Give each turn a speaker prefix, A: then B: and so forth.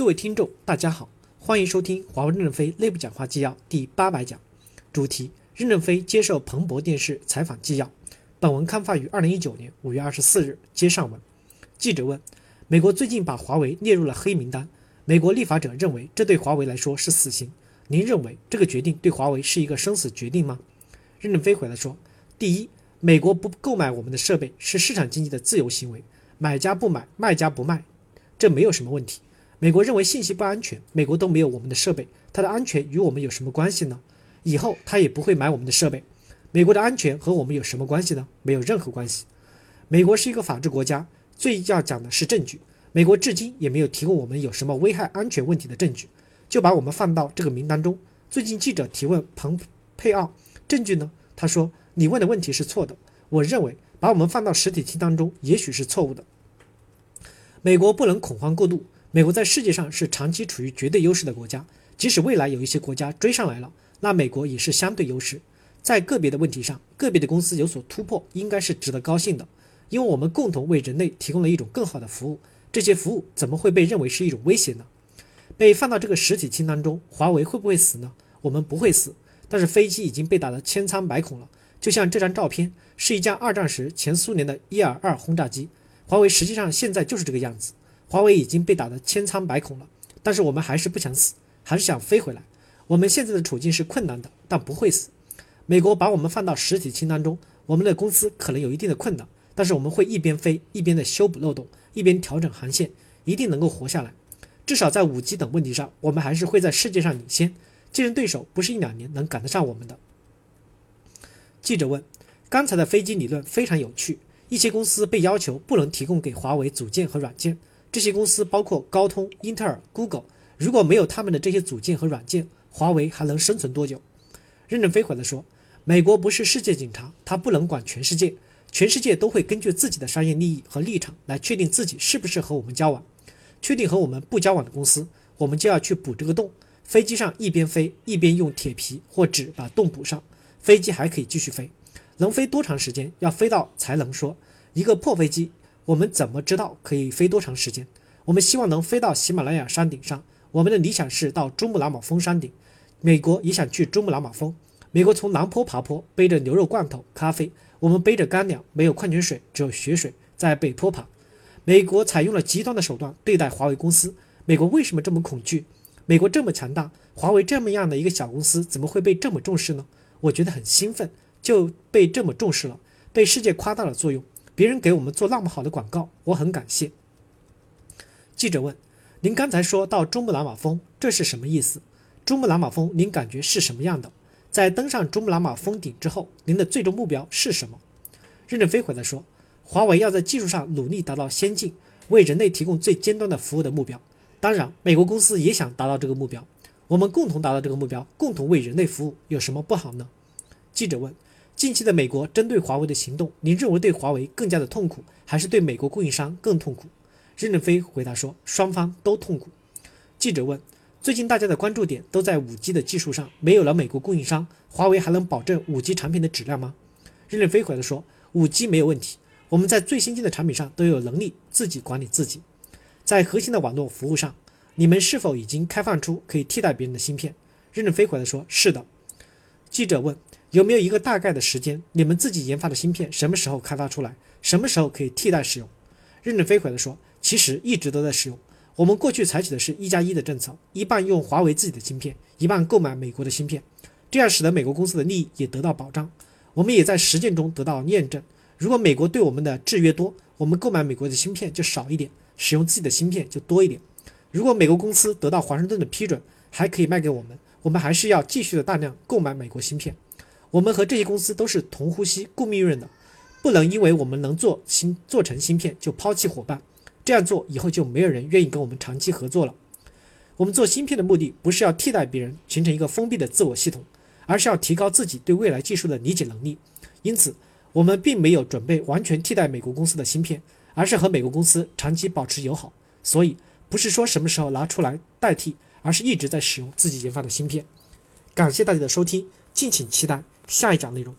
A: 各位听众，大家好，欢迎收听华为任正非内部讲话纪要第八百讲，主题：任正非接受彭博电视采访纪要。本文刊发于二零一九年五月二十四日。接上文，记者问：美国最近把华为列入了黑名单，美国立法者认为这对华为来说是死刑。您认为这个决定对华为是一个生死决定吗？任正非回来说：第一，美国不购买我们的设备是市场经济的自由行为，买家不买，卖家不卖，这没有什么问题。美国认为信息不安全，美国都没有我们的设备，它的安全与我们有什么关系呢？以后他也不会买我们的设备。美国的安全和我们有什么关系呢？没有任何关系。美国是一个法治国家，最要讲的是证据。美国至今也没有提供我们有什么危害安全问题的证据，就把我们放到这个名单中。最近记者提问彭佩奥，证据呢？他说你问的问题是错的。我认为把我们放到实体清单中也许是错误的。美国不能恐慌过度。美国在世界上是长期处于绝对优势的国家，即使未来有一些国家追上来了，那美国也是相对优势。在个别的问题上，个别的公司有所突破，应该是值得高兴的，因为我们共同为人类提供了一种更好的服务。这些服务怎么会被认为是一种威胁呢？被放到这个实体清单中，华为会不会死呢？我们不会死，但是飞机已经被打得千疮百孔了。就像这张照片，是一架二战时前苏联的伊尔二轰炸机，华为实际上现在就是这个样子。华为已经被打得千疮百孔了，但是我们还是不想死，还是想飞回来。我们现在的处境是困难的，但不会死。美国把我们放到实体清单中，我们的公司可能有一定的困难，但是我们会一边飞一边的修补漏洞，一边调整航线，一定能够活下来。至少在五 G 等问题上，我们还是会在世界上领先，竞争对手不是一两年能赶得上我们的。记者问：刚才的飞机理论非常有趣，一些公司被要求不能提供给华为组件和软件。这些公司包括高通、英特尔、Google。如果没有他们的这些组件和软件，华为还能生存多久？任正非回来说：“美国不是世界警察，他不能管全世界。全世界都会根据自己的商业利益和立场来确定自己是不是和我们交往。确定和我们不交往的公司，我们就要去补这个洞。飞机上一边飞一边用铁皮或纸把洞补上，飞机还可以继续飞。能飞多长时间？要飞到才能说一个破飞机。”我们怎么知道可以飞多长时间？我们希望能飞到喜马拉雅山顶上。我们的理想是到珠穆朗玛峰山顶。美国也想去珠穆朗玛峰。美国从南坡爬坡，背着牛肉罐头、咖啡；我们背着干粮，没有矿泉水，只有雪水，在北坡爬。美国采用了极端的手段对待华为公司。美国为什么这么恐惧？美国这么强大，华为这么样的一个小公司怎么会被这么重视呢？我觉得很兴奋，就被这么重视了，被世界夸大了作用。别人给我们做那么好的广告，我很感谢。记者问：“您刚才说到珠穆朗玛峰，这是什么意思？珠穆朗玛峰您感觉是什么样的？在登上珠穆朗玛峰顶之后，您的最终目标是什么？”任正非回答说：“华为要在技术上努力达到先进，为人类提供最尖端的服务的目标。当然，美国公司也想达到这个目标。我们共同达到这个目标，共同为人类服务，有什么不好呢？”记者问。近期的美国针对华为的行动，您认为对华为更加的痛苦，还是对美国供应商更痛苦？任正非回答说，双方都痛苦。记者问，最近大家的关注点都在五 G 的技术上，没有了美国供应商，华为还能保证五 G 产品的质量吗？任正非回答说，五 G 没有问题，我们在最先进的产品上都有能力自己管理自己。在核心的网络服务上，你们是否已经开放出可以替代别人的芯片？任正非回答说，是的。记者问。有没有一个大概的时间？你们自己研发的芯片什么时候开发出来？什么时候可以替代使用？任正非回答说：“其实一直都在使用。我们过去采取的是一加一的政策，一半用华为自己的芯片，一半购买美国的芯片，这样使得美国公司的利益也得到保障。我们也在实践中得到验证。如果美国对我们的制约多，我们购买美国的芯片就少一点，使用自己的芯片就多一点。如果美国公司得到华盛顿的批准，还可以卖给我们，我们还是要继续的大量购买美国芯片。”我们和这些公司都是同呼吸共命运的，不能因为我们能做芯做成芯片就抛弃伙伴，这样做以后就没有人愿意跟我们长期合作了。我们做芯片的目的不是要替代别人，形成一个封闭的自我系统，而是要提高自己对未来技术的理解能力。因此，我们并没有准备完全替代美国公司的芯片，而是和美国公司长期保持友好。所以，不是说什么时候拿出来代替，而是一直在使用自己研发的芯片。感谢大家的收听，敬请期待。下一讲内容。